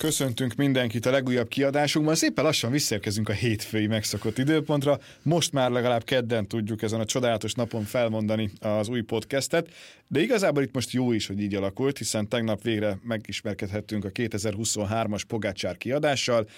Köszöntünk mindenkit a legújabb kiadásunkban. Szépen lassan visszaérkezünk a hétfői megszokott időpontra. Most már legalább kedden tudjuk ezen a csodálatos napon felmondani az új podcastet, de igazából itt most jó is, hogy így alakult, hiszen tegnap végre megismerkedhettünk a 2023-as Pogácsár kiadással,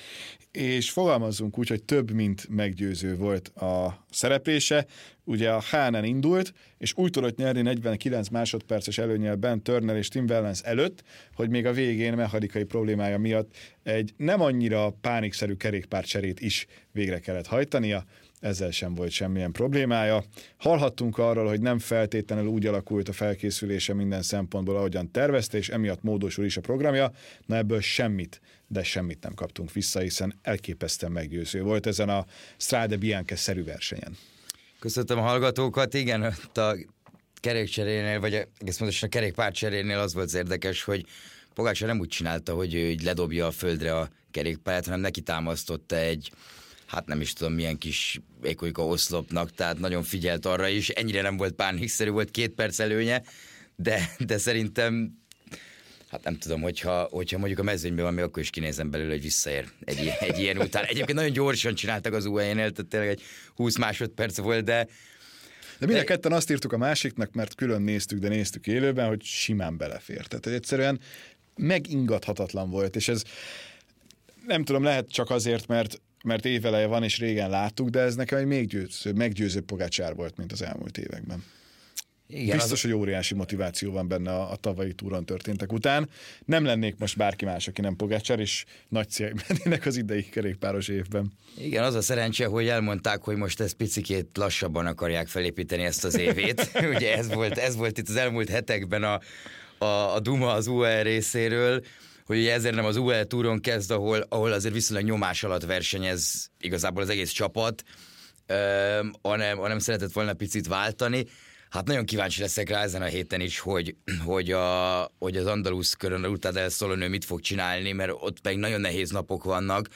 és fogalmazzunk úgy, hogy több, mint meggyőző volt a szereplése. Ugye a Hánen indult, és úgy tudott nyerni 49 másodperces előnyel Ben Turner és Tim Wellens előtt, hogy még a végén mechanikai problémája miatt egy nem annyira pánikszerű kerékpárcserét is végre kellett hajtania, ezzel sem volt semmilyen problémája. Hallhattunk arról, hogy nem feltétlenül úgy alakult a felkészülése minden szempontból, ahogyan tervezte, és emiatt módosul is a programja. Na ebből semmit, de semmit nem kaptunk vissza, hiszen elképesztően meggyőző volt ezen a Strade Bianca-szerű versenyen. Köszöntöm a hallgatókat, igen, ott a kerékcserénél, vagy egész pontosan a kerékpárcserénél az volt az érdekes, hogy Pogácsa nem úgy csinálta, hogy ő így ledobja a földre a kerékpályát, hanem neki támasztotta egy hát nem is tudom milyen kis ékolyka oszlopnak, tehát nagyon figyelt arra is. Ennyire nem volt pánikszerű, volt két perc előnye, de, de szerintem Hát nem tudom, hogyha, hogyha mondjuk a mezőnyben van, akkor is kinézem belőle, hogy visszaér egy, egy ilyen után. Egyébként nagyon gyorsan csináltak az UE-nél, tehát tényleg egy 20 másodperc volt, de de mind a ketten azt írtuk a másiknak, mert külön néztük, de néztük élőben, hogy simán belefér. Tehát egyszerűen megingathatatlan volt, és ez nem tudom, lehet csak azért, mert mert éveleje van, és régen láttuk, de ez nekem egy még győző, meggyőzőbb pogácsár volt, mint az elmúlt években. Igen, Biztos, az... hogy óriási motiváció van benne a, a tavalyi túron történtek után. Nem lennék most bárki más, aki nem Pogácsár, és nagy cél lennének az idei kerékpáros évben. Igen, az a szerencse, hogy elmondták, hogy most ezt picikét lassabban akarják felépíteni ezt az évét. Ugye ez volt, ez volt itt az elmúlt hetekben a, a, a Duma az UR részéről hogy ugye ezért nem az UL túron kezd, ahol, ahol azért viszonylag nyomás alatt versenyez igazából az egész csapat, hanem, hanem szeretett volna picit váltani. Hát nagyon kíváncsi leszek rá ezen a héten is, hogy, hogy, a, hogy az Andalusz körön a del Solonő mit fog csinálni, mert ott még nagyon nehéz napok vannak,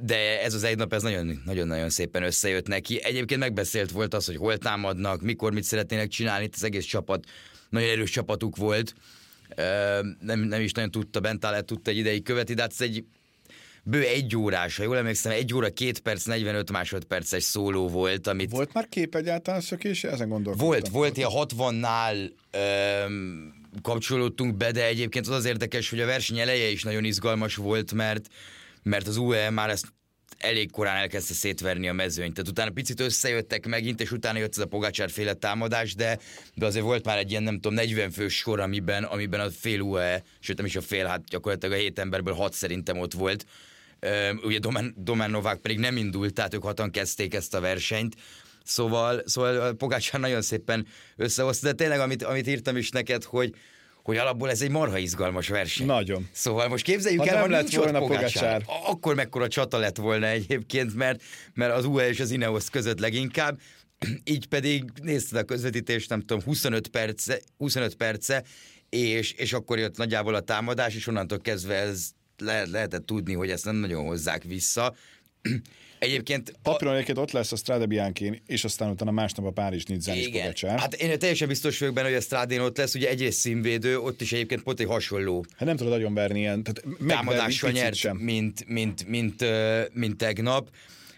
de ez az egy nap, ez nagyon-nagyon szépen összejött neki. Egyébként megbeszélt volt az, hogy hol támadnak, mikor mit szeretnének csinálni, itt az egész csapat, nagyon erős csapatuk volt, nem, nem is nagyon tudta, Bentálett tudta egy ideig követi, de hát ez egy bő egy órás, ha jól emlékszem, egy óra, két perc, 45 másodperces szóló volt, amit... Volt már kép egyáltalán szökés? Ezen gondolkodtam. Volt, volt, ilyen 60-nál öm, kapcsolódtunk be, de egyébként az az érdekes, hogy a verseny eleje is nagyon izgalmas volt, mert mert az UE már ezt elég korán elkezdte szétverni a mezőnyt. Tehát utána picit összejöttek megint, és utána jött ez a Pogácsár féle támadás, de, de azért volt már egy ilyen, nem tudom, 40 fős sor, amiben, amiben a fél UE, sőt nem is a fél, hát gyakorlatilag a hét emberből hat szerintem ott volt. Ugye Domen, Domen Novák pedig nem indult, tehát ők hatan kezdték ezt a versenyt. Szóval, szóval Pogácsár nagyon szépen összehozta, de tényleg amit, amit írtam is neked, hogy, hogy alapból ez egy marha izgalmas verseny. Nagyon. Szóval most képzeljük ha el, hogy lett volna Pogacsár. Akkor mekkora csata lett volna egyébként, mert, mert az UE és az Ineos között leginkább, így pedig nézted a közvetítést, nem tudom, 25 perce, 25 perce és, és akkor jött nagyjából a támadás, és onnantól kezdve ez le, lehetett tudni, hogy ezt nem nagyon hozzák vissza. Egyébként... Papíron egyébként ott lesz a Strade Bianchi, és aztán utána másnap a Párizs Nidzán is Pogacsár. Hát én teljesen biztos vagyok benne, hogy a Strádén ott lesz, ugye egyrészt színvédő, ott is egyébként pont egy hasonló. Hát nem tudod nagyon verni ilyen. Tehát támadással nyert, sem. Mint, mint, mint, mint, mint tegnap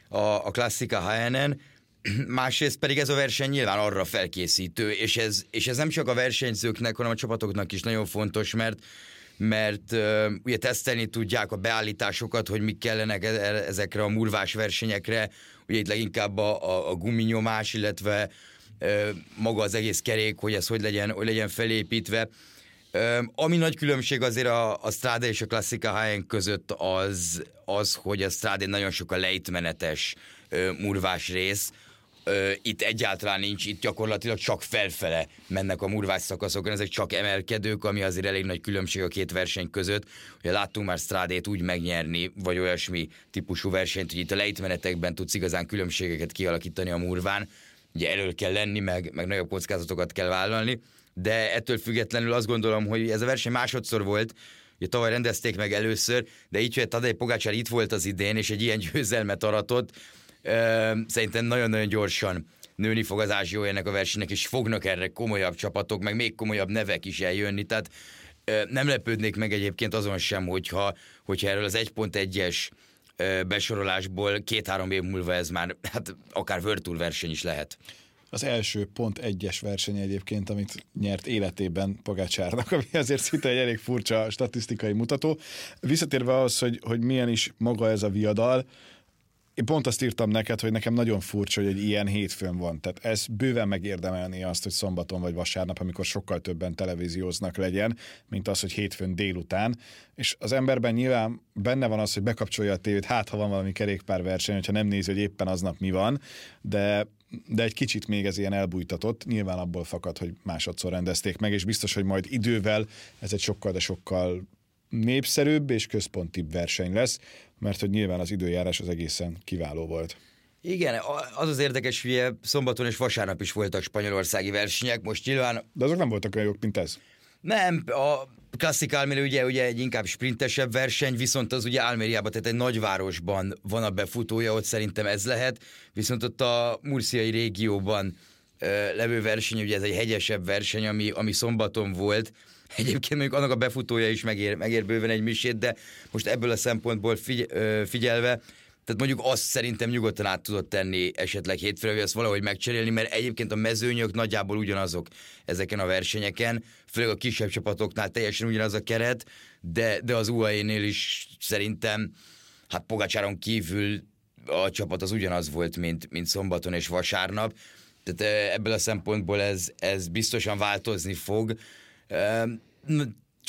a, a klasszika HNN. Másrészt pedig ez a verseny nyilván arra felkészítő, és ez, és ez nem csak a versenyzőknek, hanem a csapatoknak is nagyon fontos, mert mert ugye tesztelni tudják a beállításokat, hogy mik kellenek e-, e-, ezekre a murvás versenyekre, ugye itt leginkább a, a, a guminyomás, illetve uh, maga az egész kerék, hogy ez hogy legyen, hogy legyen felépítve. Uh, ami nagy különbség azért a, a Strada és a Classica HN között az, az, hogy a Strada nagyon sok a lejtmenetes uh, murvás rész, itt egyáltalán nincs, itt gyakorlatilag csak felfele mennek a murvás szakaszokon, ezek csak emelkedők, ami azért elég nagy különbség a két verseny között. Ugye láttunk már Strádét úgy megnyerni, vagy olyasmi típusú versenyt, hogy itt a lejtmenetekben tudsz igazán különbségeket kialakítani a murván, ugye elől kell lenni, meg, meg nagyobb kockázatokat kell vállalni, de ettől függetlenül azt gondolom, hogy ez a verseny másodszor volt, ugye tavaly rendezték meg először, de így, hogy Tadej Pogácsár itt volt az idén, és egy ilyen győzelmet aratott, szerintem nagyon-nagyon gyorsan nőni fog az ázsió ennek a versenynek, és fognak erre komolyabb csapatok, meg még komolyabb nevek is eljönni, tehát nem lepődnék meg egyébként azon sem, hogyha, hogyha erről az 1.1-es besorolásból két-három év múlva ez már hát akár Virtual verseny is lehet. Az első pont egyes verseny egyébként, amit nyert életében Pogácsárnak, ami azért szinte egy elég furcsa statisztikai mutató. Visszatérve ahhoz, hogy, hogy milyen is maga ez a viadal, én pont azt írtam neked, hogy nekem nagyon furcsa, hogy egy ilyen hétfőn van. Tehát ez bőven megérdemelni azt, hogy szombaton vagy vasárnap, amikor sokkal többen televízióznak legyen, mint az, hogy hétfőn délután. És az emberben nyilván benne van az, hogy bekapcsolja a tévét, hát ha van valami kerékpárverseny, hogyha nem nézi, hogy éppen aznap mi van, de de egy kicsit még ez ilyen elbújtatott, nyilván abból fakad, hogy másodszor rendezték meg, és biztos, hogy majd idővel ez egy sokkal, de sokkal népszerűbb és központibb verseny lesz, mert hogy nyilván az időjárás az egészen kiváló volt. Igen, az az érdekes, hogy szombaton és vasárnap is voltak spanyolországi versenyek, most nyilván... De azok nem voltak olyan jók, mint ez. Nem, a klasszik Almeria ugye, ugye egy inkább sprintesebb verseny, viszont az ugye Almeriában, tehát egy nagyvárosban van a befutója, ott szerintem ez lehet, viszont ott a murciai régióban levő verseny, ugye ez egy hegyesebb verseny, ami, ami szombaton volt, Egyébként mondjuk annak a befutója is megér, megér bőven egy misét, de most ebből a szempontból figy, figyelve, tehát mondjuk azt szerintem nyugodtan át tudott tenni esetleg hétfőre, hogy azt valahogy megcserélni, mert egyébként a mezőnyök nagyjából ugyanazok ezeken a versenyeken, főleg a kisebb csapatoknál teljesen ugyanaz a keret, de, de az UAE-nél is szerintem, hát Pogacsáron kívül a csapat az ugyanaz volt, mint, mint szombaton és vasárnap, tehát ebből a szempontból ez, ez biztosan változni fog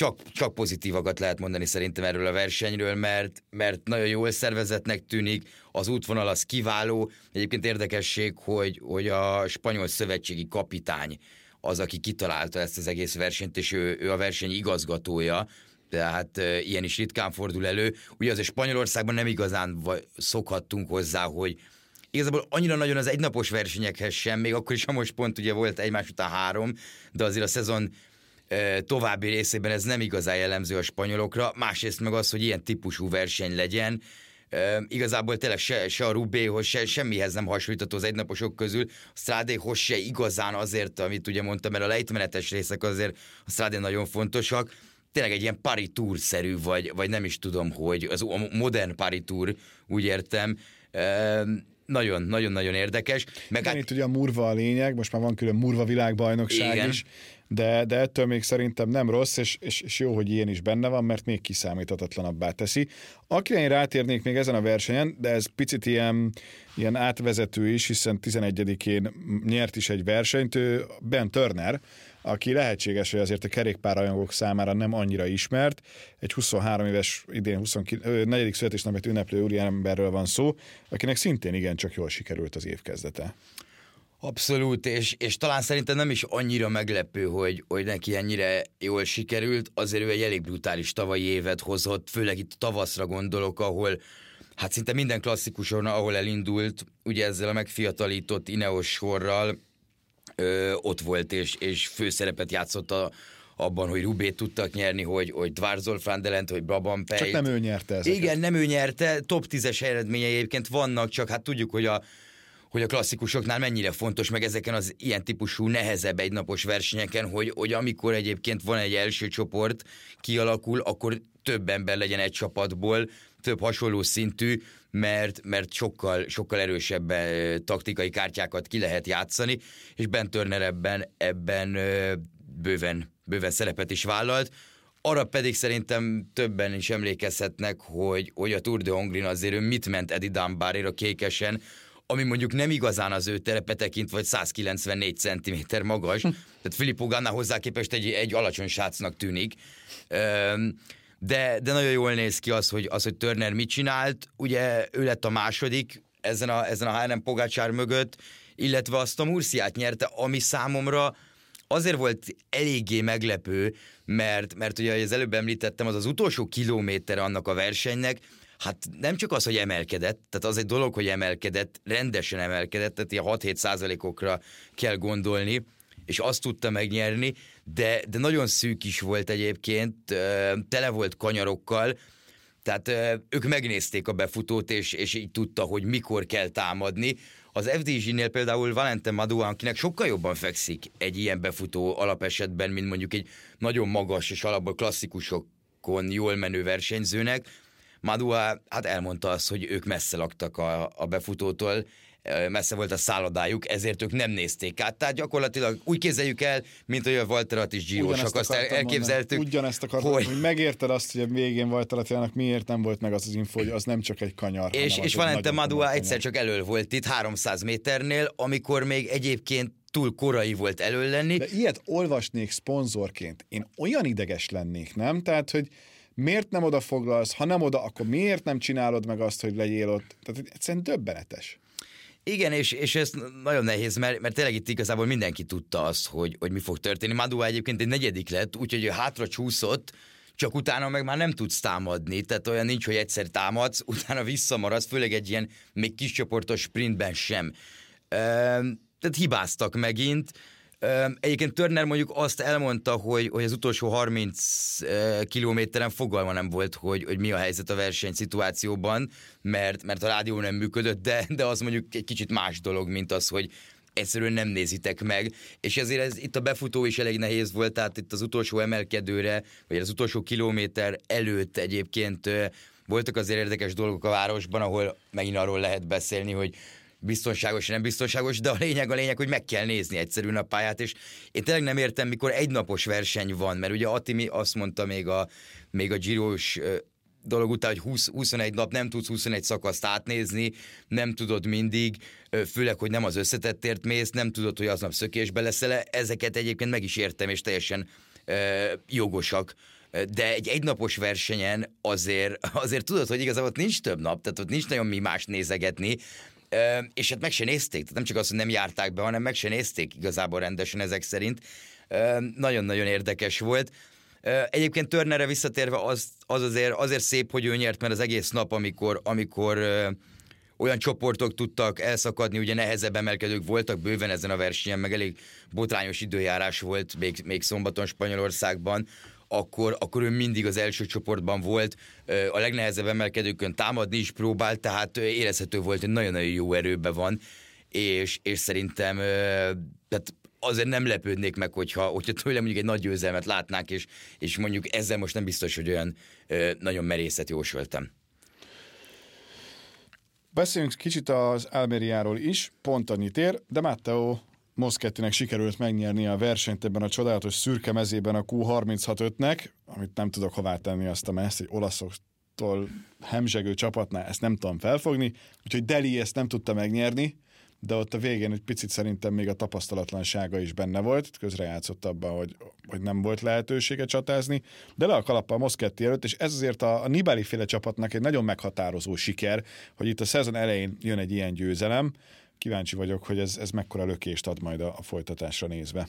csak, csak pozitívakat lehet mondani szerintem erről a versenyről, mert, mert nagyon jól szervezetnek tűnik, az útvonal az kiváló. Egyébként érdekesség, hogy, hogy a spanyol szövetségi kapitány az, aki kitalálta ezt az egész versenyt, és ő, ő a verseny igazgatója, tehát e, ilyen is ritkán fordul elő. Ugye azért Spanyolországban nem igazán szokhattunk hozzá, hogy igazából annyira nagyon az egynapos versenyekhez sem, még akkor is, ha most pont ugye volt egymás után három, de azért a szezon további részében ez nem igazán jellemző a spanyolokra, másrészt meg az, hogy ilyen típusú verseny legyen, Uh, igazából tényleg se, se a Rubéhoz, se semmihez nem hasonlítható az egynaposok közül, a Strádéhoz se igazán azért, amit ugye mondtam, mert a lejtmenetes részek azért a Strádén nagyon fontosak, tényleg egy ilyen pari tour-szerű, vagy, vagy nem is tudom, hogy az a modern pari tour, úgy értem, uh, nagyon, nagyon-nagyon érdekes. Meg hát... Itt ugye a murva a lényeg, most már van külön murva világbajnokság Igen. is, de, de ettől még szerintem nem rossz, és, és, és jó, hogy ilyen is benne van, mert még kiszámíthatatlanabbá teszi. Akire én rátérnék még ezen a versenyen, de ez picit ilyen, ilyen átvezető is, hiszen 11-én nyert is egy versenyt, ő Ben Turner, aki lehetséges, hogy azért a kerékpárrajongók számára nem annyira ismert. Egy 23 éves, idén 29, 4. születésnapját ünneplő úriemberről van szó, akinek szintén igencsak jól sikerült az évkezdete. Abszolút, és, és talán szerintem nem is annyira meglepő, hogy, hogy neki ennyire jól sikerült, azért ő egy elég brutális tavalyi évet hozott, főleg itt tavaszra gondolok, ahol hát szinte minden klasszikuson, ahol elindult, ugye ezzel a megfiatalított Ineos sorral, ö, ott volt, és, és főszerepet játszott a, abban, hogy Rubét tudtak nyerni, hogy, hogy Dvarzol Frandelent, hogy Brabant Pejt. Csak nem ő nyerte ezeket. Igen, nem ő nyerte, top 10-es eredményei egyébként vannak, csak hát tudjuk, hogy a hogy a klasszikusoknál mennyire fontos, meg ezeken az ilyen típusú nehezebb egynapos versenyeken, hogy, hogy amikor egyébként van egy első csoport, kialakul, akkor több ember legyen egy csapatból, több hasonló szintű, mert, mert sokkal, sokkal erősebb taktikai kártyákat ki lehet játszani, és Ben Turner ebben, ebben bőven, bőven szerepet is vállalt. Arra pedig szerintem többen is emlékezhetnek, hogy, hogy a Tour de Hongrin azért ő mit ment Eddie Dunbarért a kékesen, ami mondjuk nem igazán az ő terepe tekint, vagy 194 cm magas, hm. tehát Filippo Ganna hozzá képest egy, egy alacsony sácnak tűnik. De, de nagyon jól néz ki az, hogy, az, hogy Turner mit csinált. Ugye ő lett a második ezen a, ezen a HNM Pogácsár mögött, illetve azt a Murciát nyerte, ami számomra azért volt eléggé meglepő, mert, mert ugye az előbb említettem, az az utolsó kilométer annak a versenynek, Hát nem csak az, hogy emelkedett, tehát az egy dolog, hogy emelkedett, rendesen emelkedett, tehát ilyen 6-7 százalékokra kell gondolni, és azt tudta megnyerni, de, de nagyon szűk is volt egyébként, tele volt kanyarokkal, tehát ők megnézték a befutót, és, és így tudta, hogy mikor kell támadni. Az FDG-nél például Valente Madua, akinek sokkal jobban fekszik egy ilyen befutó alapesetben, mint mondjuk egy nagyon magas és alapból klasszikusokon jól menő versenyzőnek, Madua hát elmondta azt, hogy ők messze laktak a, a befutótól, messze volt a szállodájuk, ezért ők nem nézték át. Tehát gyakorlatilag úgy képzeljük el, mint hogy a Walterat is gyírosak, azt elképzeltük. Mondani. Ugyanezt akartam, hogy... hogy megérted azt, hogy a végén Walteratjának miért nem volt meg az az info, hogy az nem csak egy kanyar. És, és Valente Madua egyszer csak elől volt itt 300 méternél, amikor még egyébként túl korai volt elől lenni. De ilyet olvasnék szponzorként. Én olyan ideges lennék, nem? Tehát, hogy miért nem oda foglalsz, ha nem oda, akkor miért nem csinálod meg azt, hogy legyél ott? Tehát egyszerűen döbbenetes. Igen, és, és ez nagyon nehéz, mert, mert tényleg itt igazából mindenki tudta azt, hogy, hogy mi fog történni. Madua egyébként egy negyedik lett, úgyhogy ő hátra csúszott, csak utána meg már nem tudsz támadni, tehát olyan nincs, hogy egyszer támadsz, utána visszamaradsz, főleg egy ilyen még kis csoportos sprintben sem. Tehát hibáztak megint, Egyébként Turner mondjuk azt elmondta, hogy, hogy az utolsó 30 kilométeren fogalma nem volt, hogy, hogy mi a helyzet a versenyszituációban, mert, mert a rádió nem működött, de, de az mondjuk egy kicsit más dolog, mint az, hogy egyszerűen nem nézitek meg, és ezért ez, itt a befutó is elég nehéz volt, tehát itt az utolsó emelkedőre, vagy az utolsó kilométer előtt egyébként voltak azért érdekes dolgok a városban, ahol megint arról lehet beszélni, hogy biztonságos, nem biztonságos, de a lényeg a lényeg, hogy meg kell nézni egyszerűen a pályát, és én tényleg nem értem, mikor egy napos verseny van, mert ugye Attimi azt mondta még a, még a Giros dolog után, hogy 20, 21 nap nem tudsz 21 szakaszt átnézni, nem tudod mindig, főleg, hogy nem az összetettért mész, nem tudod, hogy aznap szökésbe leszel ezeket egyébként meg is értem, és teljesen ö, jogosak. De egy egynapos versenyen azért, azért tudod, hogy igazából ott nincs több nap, tehát ott nincs nagyon mi más nézegetni, és hát meg se nézték, tehát nem csak azt, hogy nem járták be, hanem meg se nézték igazából rendesen ezek szerint. Nagyon-nagyon érdekes volt. Egyébként Turnerre visszatérve az, az azért, azért szép, hogy ő nyert, mert az egész nap, amikor, amikor olyan csoportok tudtak elszakadni, ugye nehezebb emelkedők voltak bőven ezen a versenyen, meg elég botrányos időjárás volt még, még szombaton Spanyolországban, akkor, akkor ő mindig az első csoportban volt, a legnehezebb emelkedőkön támadni is próbált, tehát érezhető volt, hogy nagyon-nagyon jó erőben van, és, és szerintem tehát azért nem lepődnék meg, hogyha, hogyha tőlem mondjuk egy nagy győzelmet látnánk, és, és mondjuk ezzel most nem biztos, hogy olyan nagyon merészet jósoltam. Beszéljünk kicsit az Almeriáról is, pont annyit ér, de Matteo Moszkettinek sikerült megnyerni a versenyt ebben a csodálatos szürke mezében a Q36-5-nek, amit nem tudok hová tenni azt a meszt, egy olaszoktól hemzsegő csapatnál ezt nem tudom felfogni, úgyhogy Deli ezt nem tudta megnyerni, de ott a végén egy picit szerintem még a tapasztalatlansága is benne volt, közrejátszott abban, hogy, hogy nem volt lehetősége csatázni, de le a kalappal Moszketti előtt, és ez azért a, a Nibali féle csapatnak egy nagyon meghatározó siker, hogy itt a szezon elején jön egy ilyen győzelem, kíváncsi vagyok, hogy ez, ez mekkora lökést ad majd a, a folytatásra nézve.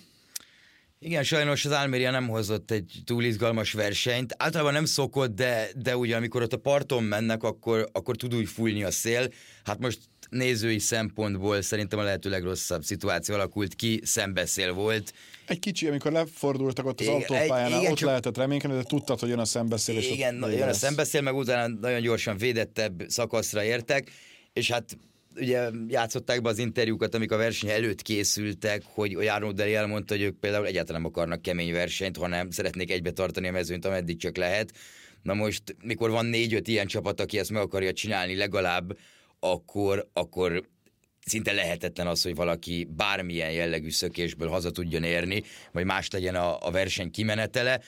Igen, sajnos az Almeria nem hozott egy túl izgalmas versenyt. Általában nem szokott, de, de ugye amikor ott a parton mennek, akkor, akkor tud úgy fújni a szél. Hát most nézői szempontból szerintem a lehető legrosszabb szituáció alakult ki, szembeszél volt. Egy kicsi, amikor lefordultak ott az igen, autópályán, igen, ott csak... lehetett reménykedni, de tudtad, hogy jön a szembeszél. És igen, jön a szembeszél, meg utána nagyon gyorsan védettebb szakaszra értek, és hát ugye játszották be az interjúkat, amik a verseny előtt készültek, hogy a Járnó Deli elmondta, hogy ők például egyáltalán nem akarnak kemény versenyt, hanem szeretnék egybe tartani a mezőnyt, ameddig csak lehet. Na most, mikor van négy-öt ilyen csapat, aki ezt meg akarja csinálni legalább, akkor, akkor szinte lehetetlen az, hogy valaki bármilyen jellegű szökésből haza tudjon érni, vagy más legyen a, a verseny kimenetele.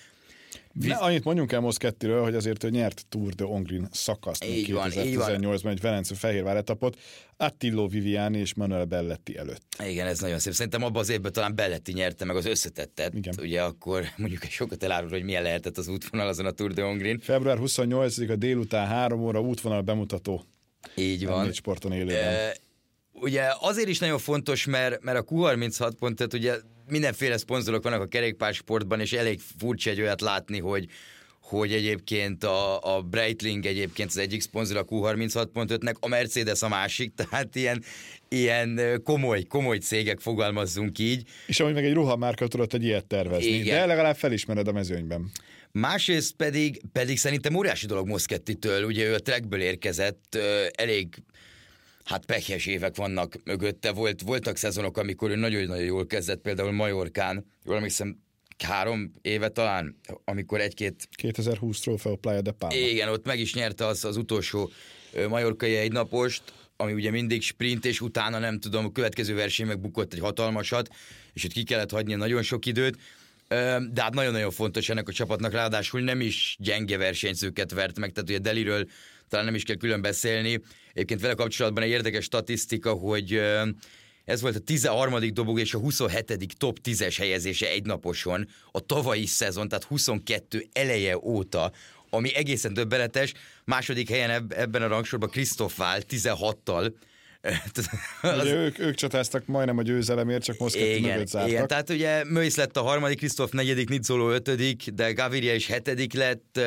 Ne, annyit mondjunk el Moszkettiről, hogy azért ő nyert Tour de Ongrin szakaszt 2018-ban egy Velence Fehérvár etapot, Attillo Viviani és Manuel Belletti előtt. Igen, ez nagyon szép. Szerintem abban az évben talán Belletti nyerte meg az összetettet. Igen. Ugye akkor mondjuk egy sokat elárul, hogy milyen lehetett az útvonal azon a Tour de Ongrin. Február 28-a délután 3 óra útvonal bemutató. Így van. Négy sporton élőben. E, ugye azért is nagyon fontos, mert, mert a Q36 pont, tehát ugye mindenféle szponzorok vannak a kerékpársportban, és elég furcsa egy olyat látni, hogy, hogy egyébként a, a Breitling egyébként az egyik szponzor a Q36.5-nek, a Mercedes a másik, tehát ilyen, ilyen komoly, komoly cégek fogalmazzunk így. És amúgy meg egy ruhamárka tudott egy ilyet tervezni, Igen. de legalább felismered a mezőnyben. Másrészt pedig, pedig szerintem óriási dolog Moszkettitől, ugye ő a trackből érkezett, elég hát pekhes évek vannak mögötte. Volt, voltak szezonok, amikor ő nagyon-nagyon jól kezdett, például Majorkán, jól emlékszem, három éve talán, amikor egy-két... 2020 Trofeo Playa de Palma. Igen, ott meg is nyerte az, az utolsó majorkai egy napost, ami ugye mindig sprint, és utána nem tudom, a következő verseny megbukott egy hatalmasat, és ott ki kellett hagyni nagyon sok időt. De hát nagyon-nagyon fontos ennek a csapatnak, ráadásul nem is gyenge versenyzőket vert meg, tehát ugye Deliről talán nem is kell külön beszélni. Egyébként vele kapcsolatban egy érdekes statisztika, hogy ez volt a 13. dobog és a 27. top 10-es helyezése egy naposon a tavalyi szezon, tehát 22 eleje óta, ami egészen döbbenetes. Második helyen ebben a rangsorban Krisztof Vál 16-tal, az... Ugye ők, ők csatáztak majdnem a győzelemért, csak Moszketti igen, mögött zártak. Igen, tehát ugye Möjsz lett a harmadik, Krisztof negyedik, Nizzoló ötödik, de Gaviria is hetedik lett.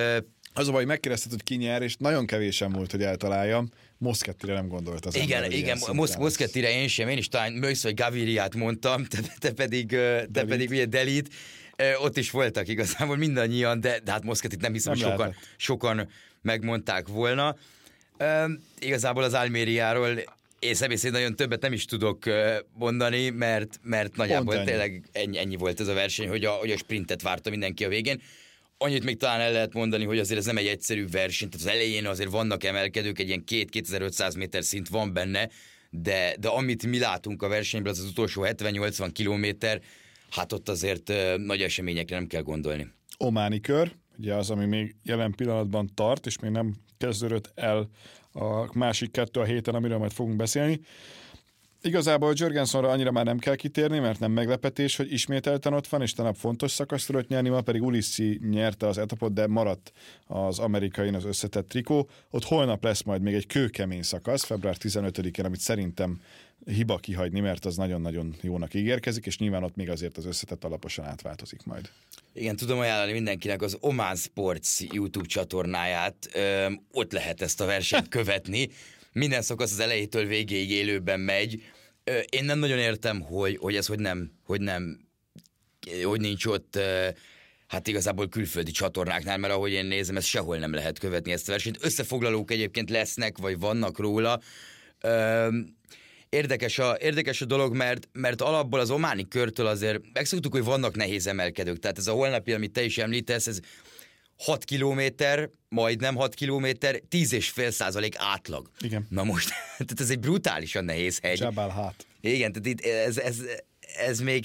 Az a baj, megkérdezted, hogy ki nyer, és nagyon kevésen múlt, hogy eltaláljam. Moszkettire nem gondolt az Igen, ember, igen, Mosz- Moszkettire én sem, én is talán Möjsz vagy Gaviriát mondtam, te, te pedig, te Delit. pedig ugye Delit. Ott is voltak igazából mindannyian, de, de hát Moszkettit nem hiszem, nem sokan, sokan megmondták volna. Igazából az Almériáról én személy szerint nagyon többet nem is tudok mondani, mert, mert nagyjából ennyi. tényleg ennyi, ennyi volt ez a verseny, hogy a, hogy a sprintet várta mindenki a végén. Annyit még talán el lehet mondani, hogy azért ez nem egy egyszerű verseny, tehát az elején azért vannak emelkedők, egy ilyen 2-2500 méter szint van benne, de, de amit mi látunk a versenyből, az az utolsó 70-80 kilométer, hát ott azért nagy eseményekre nem kell gondolni. Ománi kör, ugye az, ami még jelen pillanatban tart, és még nem kezdődött el a másik kettő a héten, amiről majd fogunk beszélni. Igazából Jörgensonra annyira már nem kell kitérni, mert nem meglepetés, hogy ismételten ott van, és tanap fontos szakaszt tudott nyerni, ma pedig Ulissi nyerte az etapot, de maradt az amerikai az összetett trikó. Ott holnap lesz majd még egy kőkemény szakasz, február 15-én, amit szerintem hiba kihagyni, mert az nagyon-nagyon jónak ígérkezik, és nyilván ott még azért az összetett alaposan átváltozik majd. Igen, tudom ajánlani mindenkinek az Oman Sports YouTube csatornáját, Ö, ott lehet ezt a versenyt követni. Minden szakasz az elejétől végéig élőben megy. Ö, én nem nagyon értem, hogy, hogy ez hogy nem, hogy nem, hogy nincs ott hát igazából külföldi csatornáknál, mert ahogy én nézem, ezt sehol nem lehet követni ezt a versenyt. Összefoglalók egyébként lesznek, vagy vannak róla. Ö, érdekes a, érdekes a dolog, mert, mert alapból az ománi körtől azért megszoktuk, hogy vannak nehéz emelkedők. Tehát ez a holnapi, amit te is említesz, ez 6 kilométer, majdnem 6 kilométer, 10,5 százalék átlag. Igen. Na most, tehát ez egy brutálisan nehéz hegy. Jabal hát. Igen, tehát itt ez, ez, ez még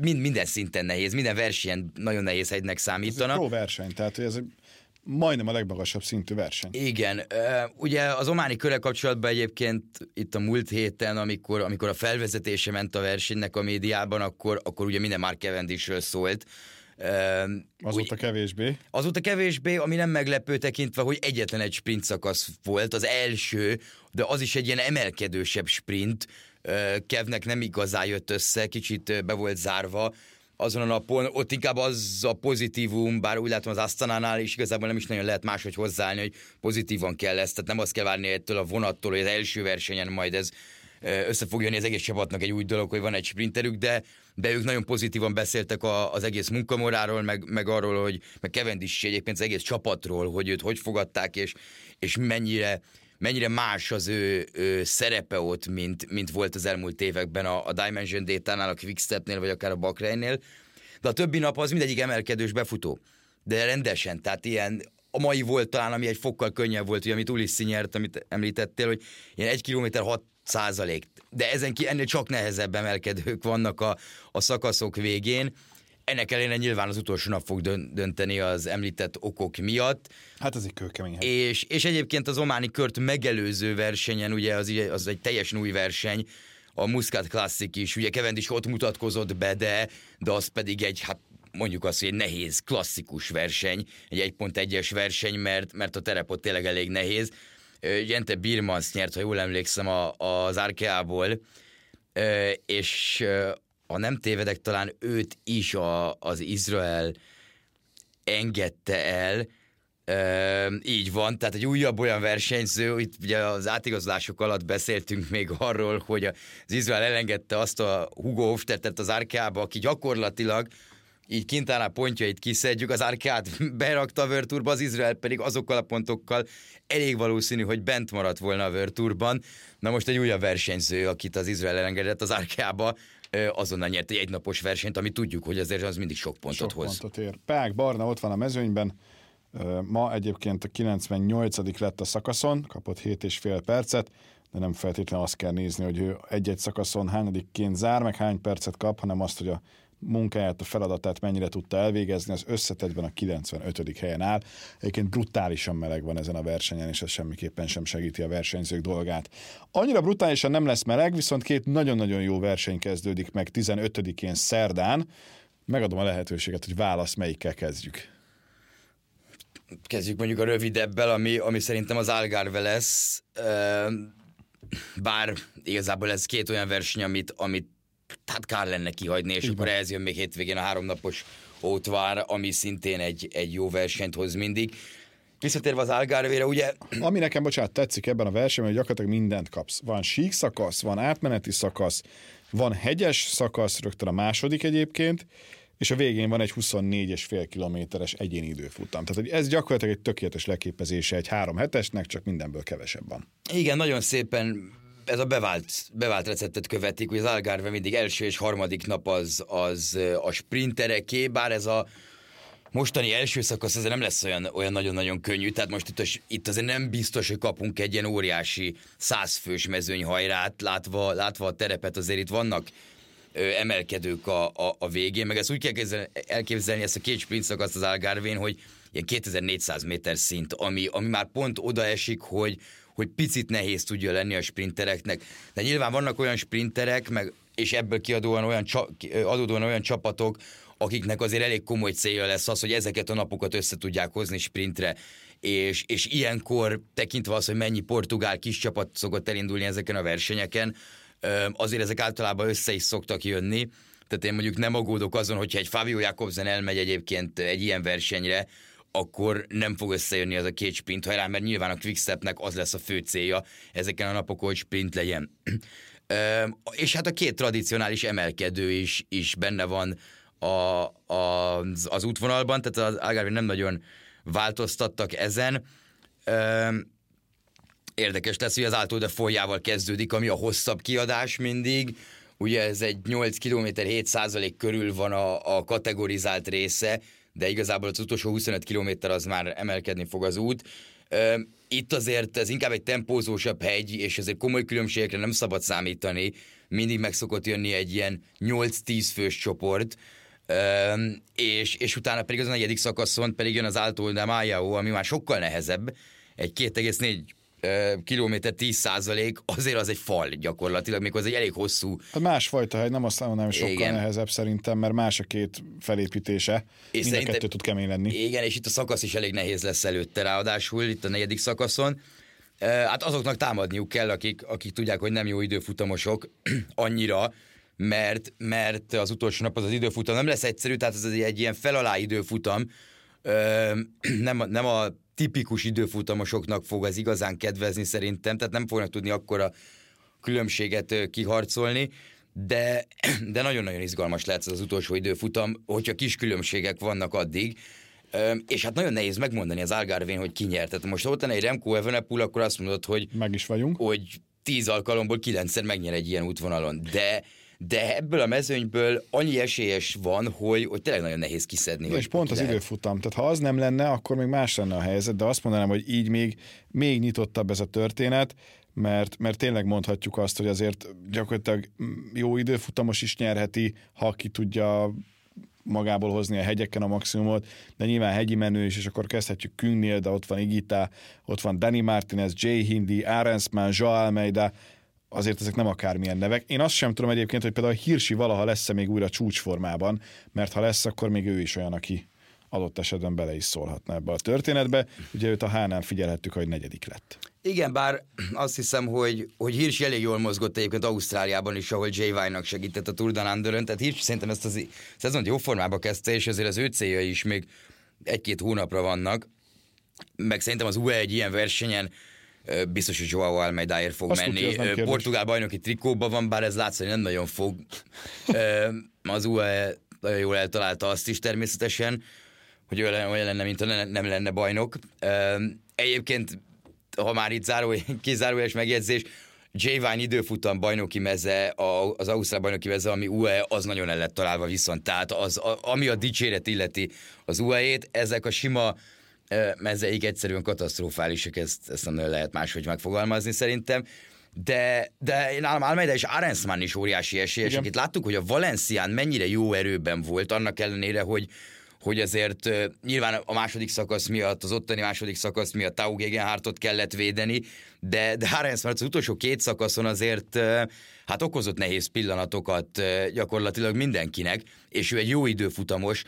mind, minden szinten nehéz, minden versenyen nagyon nehéz hegynek számítana. Ez egy pro verseny, tehát ez majdnem a legmagasabb szintű verseny. Igen. Ugye az ománi köre kapcsolatban egyébként itt a múlt héten, amikor, amikor a felvezetése ment a versenynek a médiában, akkor, akkor ugye minden már Cavendishről szólt. Azóta kevésbé. Azóta kevésbé, ami nem meglepő tekintve, hogy egyetlen egy sprint szakasz volt, az első, de az is egy ilyen emelkedősebb sprint. Kevnek nem igazán jött össze, kicsit be volt zárva, azon a napon, ott inkább az a pozitívum, bár úgy látom az Asztanánál is igazából nem is nagyon lehet máshogy hozzáállni, hogy pozitívan kell ezt, tehát nem azt kell várni ettől a vonattól, hogy az első versenyen majd ez össze fog jönni az egész csapatnak egy új dolog, hogy van egy sprinterük, de, de ők nagyon pozitívan beszéltek a, az egész munkamoráról, meg, meg arról, hogy meg Cavendish is egyébként az egész csapatról, hogy őt hogy fogadták, és, és mennyire, mennyire más az ő, ő szerepe ott, mint, mint volt az elmúlt években a, a Dimension Data-nál, a Quickstepnél, vagy akár a Bakreinnél. De a többi nap az mindegyik emelkedős befutó. De rendesen, tehát ilyen a mai volt talán, ami egy fokkal könnyebb volt, hogy amit Ulissi nyert, amit említettél, hogy ilyen egy kilométer 6 százalék. De ezen ki ennél csak nehezebb emelkedők vannak a, a szakaszok végén. Ennek ellenére nyilván az utolsó nap fog dönteni az említett okok miatt. Hát ez egy kőkemény. És, és egyébként az ománi kört megelőző versenyen, ugye az, az egy teljesen új verseny, a Muscat Classic is, ugye is ott mutatkozott be, de, de az pedig egy, hát mondjuk azt, hogy egy nehéz, klasszikus verseny, egy 1.1-es verseny, mert, mert a terep ott tényleg elég nehéz. Jente Birmans nyert, ha jól emlékszem, a, az Arkeából, és ha nem tévedek, talán őt is a, az Izrael engedte el, Ö, így van, tehát egy újabb olyan versenyző, itt ugye az átigazolások alatt beszéltünk még arról, hogy az Izrael elengedte azt a Hugo Hofstadtet az árkába, aki gyakorlatilag így Quintana pontjait kiszedjük, az árkát berakta a Virturba, az Izrael pedig azokkal a pontokkal elég valószínű, hogy bent maradt volna a Virturban. Na most egy újabb versenyző, akit az Izrael elengedett az árkába, azonnal nyert egy egynapos versenyt, ami tudjuk, hogy azért az mindig sok pontot sok hoz. pontot ér. Pák Barna ott van a mezőnyben, Ma egyébként a 98. lett a szakaszon, kapott 7,5 percet, de nem feltétlenül azt kell nézni, hogy ő egy-egy szakaszon hányadikként zár, meg hány percet kap, hanem azt, hogy a munkáját, a feladatát mennyire tudta elvégezni, az összetetben a 95. helyen áll. Egyébként brutálisan meleg van ezen a versenyen, és ez semmiképpen sem segíti a versenyzők dolgát. Annyira brutálisan nem lesz meleg, viszont két nagyon-nagyon jó verseny kezdődik meg 15-én szerdán. Megadom a lehetőséget, hogy válasz, melyikkel kezdjük kezdjük mondjuk a rövidebbel, ami, ami szerintem az Algarve lesz, bár igazából ez két olyan verseny, amit, amit hát kár lenne kihagyni, és Igen. akkor ehhez jön még hétvégén a háromnapos Ótvár, ami szintén egy, egy jó versenyt hoz mindig. Visszatérve az Algarve-re, ugye... Ami nekem, bocsánat, tetszik ebben a versenyben, hogy gyakorlatilag mindent kapsz. Van sík szakasz, van átmeneti szakasz, van hegyes szakasz, rögtön a második egyébként, és a végén van egy 24,5 kilométeres egyéni időfutam. Tehát hogy ez gyakorlatilag egy tökéletes leképezése egy három hetesnek, csak mindenből kevesebb van. Igen, nagyon szépen ez a bevált, bevált receptet követik, hogy az Algarve mindig első és harmadik nap az, az a sprintereké, bár ez a mostani első szakasz ez nem lesz olyan, olyan nagyon-nagyon könnyű, tehát most itt, itt azért nem biztos, hogy kapunk egy ilyen óriási százfős mezőnyhajrát, látva, látva a terepet, azért itt vannak emelkedők a, a, a végén, meg ezt úgy kell elképzelni ezt a két sprint szakaszt az Algarvén, hogy ilyen 2400 méter szint, ami, ami már pont odaesik, hogy, hogy picit nehéz tudja lenni a sprintereknek. De nyilván vannak olyan sprinterek, meg, és ebből kiadóan olyan, adódóan olyan csapatok, akiknek azért elég komoly célja lesz az, hogy ezeket a napokat össze tudják hozni sprintre. És, és ilyenkor tekintve az, hogy mennyi portugál kis csapat szokott elindulni ezeken a versenyeken, azért ezek általában össze is szoktak jönni, tehát én mondjuk nem aggódok azon, hogyha egy Fabio Jakobsen elmegy egyébként egy ilyen versenyre, akkor nem fog összejönni az a két sprint hajrá, mert nyilván a Quickstepnek az lesz a fő célja ezeken a napokon, hogy sprint legyen. és hát a két tradicionális emelkedő is, is benne van a, a, az, az útvonalban, tehát az Algarve nem nagyon változtattak ezen érdekes lesz, hogy az által de folyjával kezdődik, ami a hosszabb kiadás mindig. Ugye ez egy 8 km 7 százalék körül van a, a kategorizált része, de igazából az utolsó 25 km az már emelkedni fog az út. Itt azért ez inkább egy tempózósabb hegy, és ezért komoly különbségekre nem szabad számítani. Mindig meg szokott jönni egy ilyen 8-10 fős csoport, és, és utána pedig az a negyedik szakaszon pedig jön az Alto de Májao, ami már sokkal nehezebb, egy 2,4 kilométer 10 százalék, azért az egy fal gyakorlatilag, még az egy elég hosszú. Hát másfajta hegy, nem azt mondanám, hogy sokkal igen. nehezebb szerintem, mert más a két felépítése. És Mind a kettő tud kemény lenni. Igen, és itt a szakasz is elég nehéz lesz előtte ráadásul, itt a negyedik szakaszon. Hát azoknak támadniuk kell, akik, akik tudják, hogy nem jó időfutamosok annyira, mert, mert az utolsó nap az az időfutam nem lesz egyszerű, tehát ez egy ilyen felalá időfutam, nem, nem a tipikus időfutamosoknak fog az igazán kedvezni szerintem, tehát nem fognak tudni akkora különbséget kiharcolni, de, de nagyon-nagyon izgalmas lehet ez az utolsó időfutam, hogyha kis különbségek vannak addig, és hát nagyon nehéz megmondani az Algarvén, hogy ki nyert. Tehát most ott lenne egy Remco Evenepoel, akkor azt mondod, hogy... Meg is vagyunk. Hogy tíz alkalomból kilencszer megnyer egy ilyen útvonalon. De de ebből a mezőnyből annyi esélyes van, hogy, hogy tényleg nagyon nehéz kiszedni. És pont az lehet. időfutam. Tehát ha az nem lenne, akkor még más lenne a helyzet, de azt mondanám, hogy így még, még nyitottabb ez a történet, mert, mert tényleg mondhatjuk azt, hogy azért gyakorlatilag jó időfutamos is nyerheti, ha ki tudja magából hozni a hegyeken a maximumot, de nyilván hegyi menő is, és akkor kezdhetjük Küngnél, de ott van Igita, ott van Danny Martinez, Jay Hindi, Arensman, Joao Almeida, azért ezek nem akármilyen nevek. Én azt sem tudom egyébként, hogy például a Hirsi valaha lesz-e még újra csúcsformában, mert ha lesz, akkor még ő is olyan, aki adott esetben bele is szólhatna ebbe a történetbe. Ugye őt a Hánán figyelhettük, hogy negyedik lett. Igen, bár azt hiszem, hogy, hogy Hirsi elég jól mozgott egyébként Ausztráliában is, ahol Jay Vine-nak segített a Tour de Landeren, tehát Hirsi szerintem ezt az szezont jó formába kezdte, és azért az ő célja is még egy-két hónapra vannak, meg szerintem az UE egy ilyen versenyen biztos, hogy Joao Almeidaért fog Azt menni. Tudja, Portugál bajnoki trikóban van, bár ez hogy nem nagyon fog. az UE nagyon jól eltalálta azt is természetesen, hogy olyan lenne, mint ha nem lenne bajnok. Egyébként, ha már itt záró, kizárójeles megjegyzés, J. Vine időfutam bajnoki meze, az Ausztrál bajnoki meze, ami UE, az nagyon el lett találva viszont. Tehát az, ami a dicséret illeti az UE-ét, ezek a sima mezeik egyszerűen katasztrofálisak, ezt, ezt nem lehet máshogy megfogalmazni szerintem. De, de nálam Almeida és Arensman is óriási esélyes. Itt láttuk, hogy a Valencián mennyire jó erőben volt, annak ellenére, hogy, hogy azért uh, nyilván a második szakasz miatt, az ottani második szakasz miatt Tau Gegenhardtot kellett védeni, de, de Harensman az utolsó két szakaszon azért uh, hát okozott nehéz pillanatokat uh, gyakorlatilag mindenkinek, és ő egy jó időfutamos,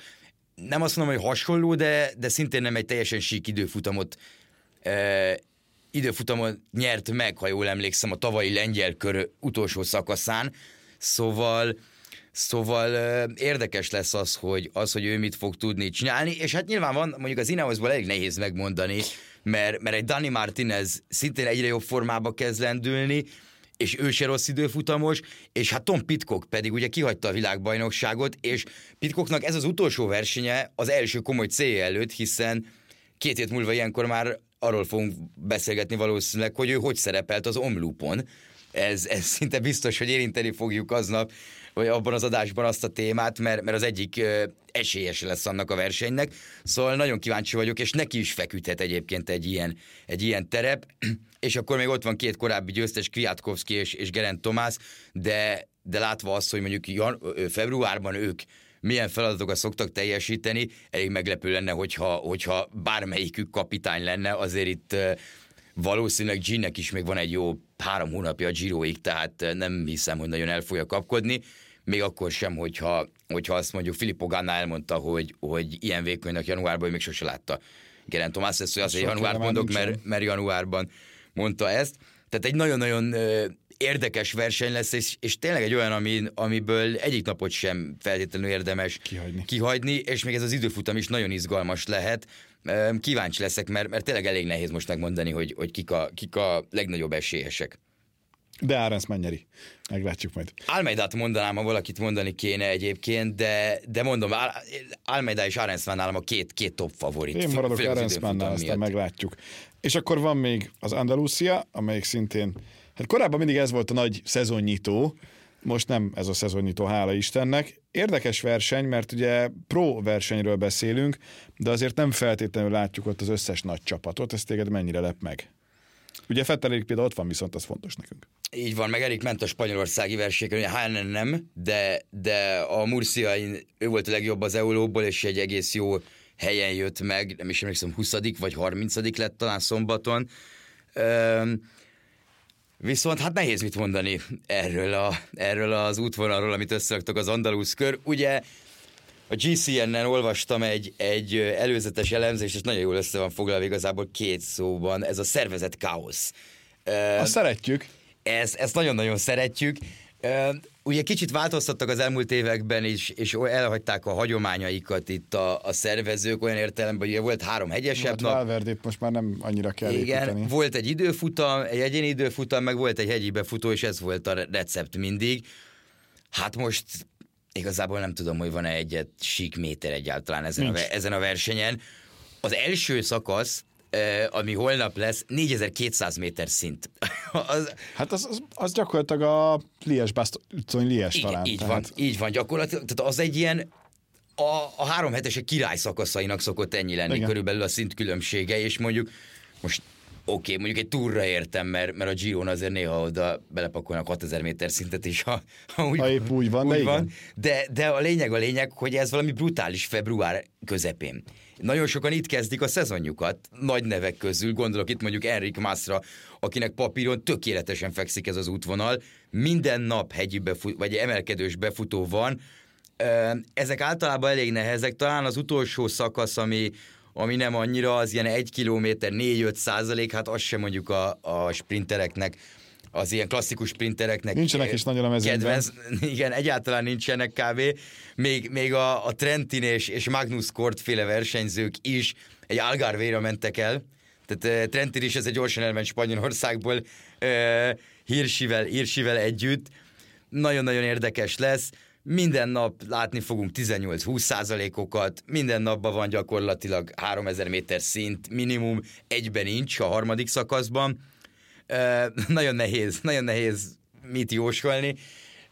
nem azt mondom, hogy hasonló, de, de szintén nem egy teljesen sík időfutamot e, időfutamot nyert meg, ha jól emlékszem, a tavalyi lengyel kör utolsó szakaszán. Szóval Szóval e, érdekes lesz az hogy, az, hogy ő mit fog tudni csinálni, és hát nyilván van, mondjuk az Ineosból elég nehéz megmondani, mert, mert egy Dani Martinez szintén egyre jobb formába kezd lendülni, és ő se rossz időfutamos, és hát Tom Pitcock pedig ugye kihagyta a világbajnokságot, és Pitcocknak ez az utolsó versenye az első komoly célja előtt, hiszen két hét múlva ilyenkor már arról fogunk beszélgetni valószínűleg, hogy ő hogy szerepelt az omlúpon. Ez, ez szinte biztos, hogy érinteni fogjuk aznap, vagy abban az adásban azt a témát, mert, mert az egyik esélyes lesz annak a versenynek. Szóval nagyon kíváncsi vagyok, és neki is feküdhet egyébként egy ilyen, egy ilyen terep. és akkor még ott van két korábbi győztes, Kwiatkowski és, és Gerent Tomás, de, de látva azt, hogy mondjuk jan, februárban ők milyen feladatokat szoktak teljesíteni, elég meglepő lenne, hogyha, hogyha bármelyikük kapitány lenne, azért itt valószínűleg Ginnek is még van egy jó három hónapja a Giroig, tehát nem hiszem, hogy nagyon el fogja kapkodni, még akkor sem, hogyha, hogyha azt mondjuk Filippo Ganna elmondta, hogy, hogy ilyen vékonynak januárban, hogy még sose látta Gerent Tomás, ezt, hogy azért január mondok, mert, mert januárban mondta ezt. Tehát egy nagyon-nagyon érdekes verseny lesz, és, és tényleg egy olyan, ami, amiből egyik napot sem feltétlenül érdemes kihagyni. kihagyni, és még ez az időfutam is nagyon izgalmas lehet. Kíváncsi leszek, mert, mert tényleg elég nehéz most megmondani, hogy, hogy kik, a, kik a legnagyobb esélyesek. De Árens mennyeri. Meglátjuk majd. Almeidát mondanám, ha valakit mondani kéne egyébként, de, de mondom, Almeida és Arensman nálam a két, két top favorit. Én maradok Arensmannál, aztán meglátjuk. És akkor van még az Andalusia, amelyik szintén, hát korábban mindig ez volt a nagy szezonnyitó, most nem ez a szezonnyitó, hála Istennek. Érdekes verseny, mert ugye pro versenyről beszélünk, de azért nem feltétlenül látjuk ott az összes nagy csapatot. Ez téged mennyire lep meg? Ugye Fettel Erik például ott van, viszont az fontos nekünk. Így van, meg Erik ment a spanyolországi versenyeken, ugye HNN nem, de, de a Murcia, ő volt a legjobb az Euróból, és egy egész jó helyen jött meg, nem is emlékszem, 20 vagy 30 lett talán szombaton. Üm, Viszont hát nehéz mit mondani erről, a, erről az útvonalról, amit összeraktak az Andalusz kör. Ugye a GCN-en olvastam egy, egy előzetes elemzést, és nagyon jól össze van foglalva igazából két szóban, ez a szervezet káosz. Azt szeretjük. Ez, ezt nagyon-nagyon szeretjük. Ugye kicsit változtattak az elmúlt években is, és elhagyták a hagyományaikat itt a, a szervezők, olyan értelemben, hogy volt három hegyesebb hát nap. Valverdét most már nem annyira kell Igen, építeni. volt egy időfutam, egy egyéni időfutam, meg volt egy hegyi befutó, és ez volt a recept mindig. Hát most igazából nem tudom, hogy van-e egyet sík méter egyáltalán ezen, a, ezen a versenyen. Az első szakasz, ami holnap lesz, 4200 méter szint. az, hát az, az, az gyakorlatilag a Lies Bastogne Lies talán. Így tehát. van, így van gyakorlatilag. Tehát az egy ilyen a, a három hetesek király szakaszainak szokott ennyi lenni Igen. körülbelül a szint különbsége, és mondjuk oké, okay, mondjuk egy túra értem, mert, mert a Giron azért néha oda belepakolnak 6000 méter szintet is, ha, ha úgy, ha épp úgy van, úgy de, van. De, de a lényeg a lényeg, hogy ez valami brutális február közepén. Nagyon sokan itt kezdik a szezonjukat, nagy nevek közül, gondolok itt mondjuk Enrik Másra, akinek papíron tökéletesen fekszik ez az útvonal, minden nap hegyi befut, vagy emelkedős befutó van, ezek általában elég nehezek, talán az utolsó szakasz, ami, ami nem annyira, az ilyen egy kilométer 4-5 százalék, hát az sem mondjuk a, a sprintereknek az ilyen klasszikus sprintereknek. Nincsenek is nagyon a mezőnyben. Kedvenc, igen, egyáltalán nincsenek kb. Még, még a, a Trentin és, és Magnus Kort féle versenyzők is egy Algarve-ra mentek el, tehát uh, Trentin is ez egy gyorsan elment Spanyolországból uh, Hirsivel, Hirsivel együtt. Nagyon-nagyon érdekes lesz. Minden nap látni fogunk 18-20 százalékokat, minden napban van gyakorlatilag 3000 méter szint, minimum egyben nincs a harmadik szakaszban. Uh, nagyon nehéz, nagyon nehéz mit jósolni.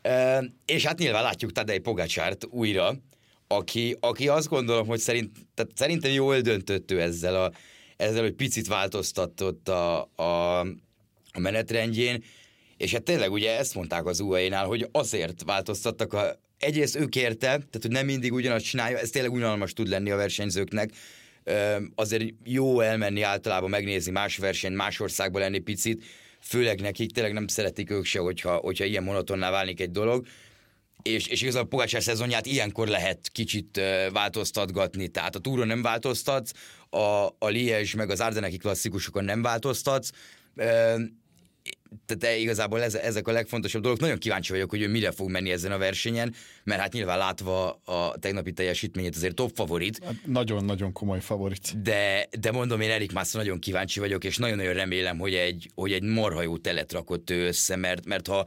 Uh, és hát nyilván látjuk Tadej Pogacsárt újra, aki, aki azt gondolom, hogy szerint, tehát szerintem jól döntött ő ezzel, a, ezzel, hogy picit változtatott a, a, a menetrendjén, és hát tényleg ugye ezt mondták az UAE-nál, hogy azért változtattak, a, egyrészt ő kérte, tehát hogy nem mindig ugyanazt csinálja, ez tényleg unalmas tud lenni a versenyzőknek, azért jó elmenni általában megnézni más versenyt, más országban lenni picit, főleg nekik, tényleg nem szeretik ők se, hogyha, hogyha ilyen monotonná válik egy dolog, és, és igazából Pogácsár szezonját ilyenkor lehet kicsit változtatgatni, tehát a túron nem változtatsz, a, a Liège meg az Ardeneki klasszikusokon nem változtatsz, tehát igazából ez, ezek a legfontosabb dolgok. Nagyon kíváncsi vagyok, hogy ő mire fog menni ezen a versenyen, mert hát nyilván látva a tegnapi teljesítményét azért top favorit. Hát nagyon-nagyon komoly favorit. De, de mondom, én Erik Massa nagyon kíváncsi vagyok, és nagyon-nagyon remélem, hogy egy, hogy egy marha jó telet rakott ő össze, mert, mert ha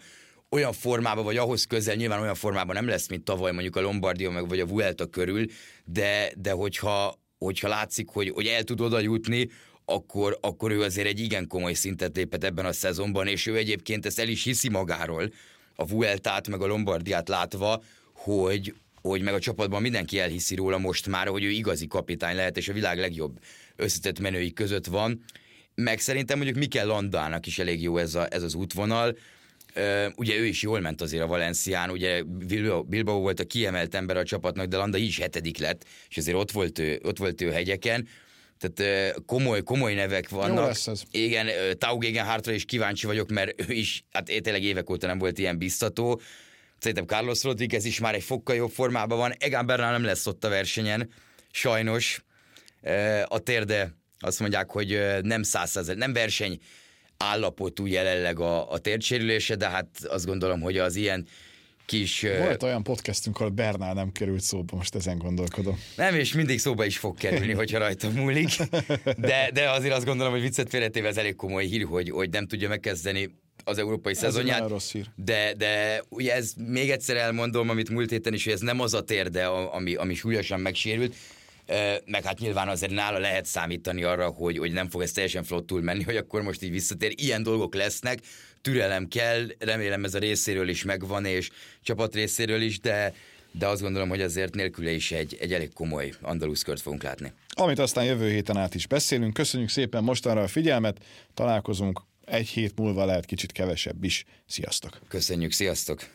olyan formában, vagy ahhoz közel, nyilván olyan formában nem lesz, mint tavaly mondjuk a Lombardia meg vagy a Vuelta körül, de, de hogyha, hogyha látszik, hogy, hogy el tud oda jutni, akkor, akkor ő azért egy igen komoly szintet lépett ebben a szezonban, és ő egyébként ezt el is hiszi magáról, a Vueltát meg a Lombardiát látva, hogy, hogy meg a csapatban mindenki elhiszi róla most már, hogy ő igazi kapitány lehet, és a világ legjobb összetett menői között van. Meg szerintem mondjuk Mikel Landának is elég jó ez, a, ez az útvonal, ugye ő is jól ment azért a Valencián, ugye Bilbao volt a kiemelt ember a csapatnak, de Landa is hetedik lett, és azért ott volt ő, ott volt ő hegyeken, tehát komoly, komoly nevek vannak. Jó lesz ez. Igen, Taugegen hátra is kíváncsi vagyok, mert ő is, hát tényleg évek óta nem volt ilyen biztató. Szerintem Carlos Rodriguez is már egy fokkal jobb formában van. Egan Bernal nem lesz ott a versenyen, sajnos. A térde azt mondják, hogy nem százszerzet, nem verseny állapotú jelenleg a, a térdsérülése, de hát azt gondolom, hogy az ilyen kis... Volt olyan podcastünk, ahol Bernál nem került szóba, most ezen gondolkodom. Nem, és mindig szóba is fog kerülni, hogyha rajta múlik, de, de azért azt gondolom, hogy viccet félretéve ez elég komoly hír, hogy, hogy nem tudja megkezdeni az európai ez szezonját. rossz hír. De, de ugye ez még egyszer elmondom, amit múlt héten is, hogy ez nem az a térde, ami, ami súlyosan megsérült, meg hát nyilván azért nála lehet számítani arra, hogy, hogy nem fog ez teljesen flottul menni, hogy akkor most így visszatér. Ilyen dolgok lesznek, türelem kell, remélem ez a részéről is megvan, és csapat részéről is, de, de azt gondolom, hogy azért nélküle is egy, egy elég komoly andalusz kört fogunk látni. Amit aztán jövő héten át is beszélünk. Köszönjük szépen mostanra a figyelmet, találkozunk egy hét múlva lehet kicsit kevesebb is. Sziasztok! Köszönjük, sziasztok!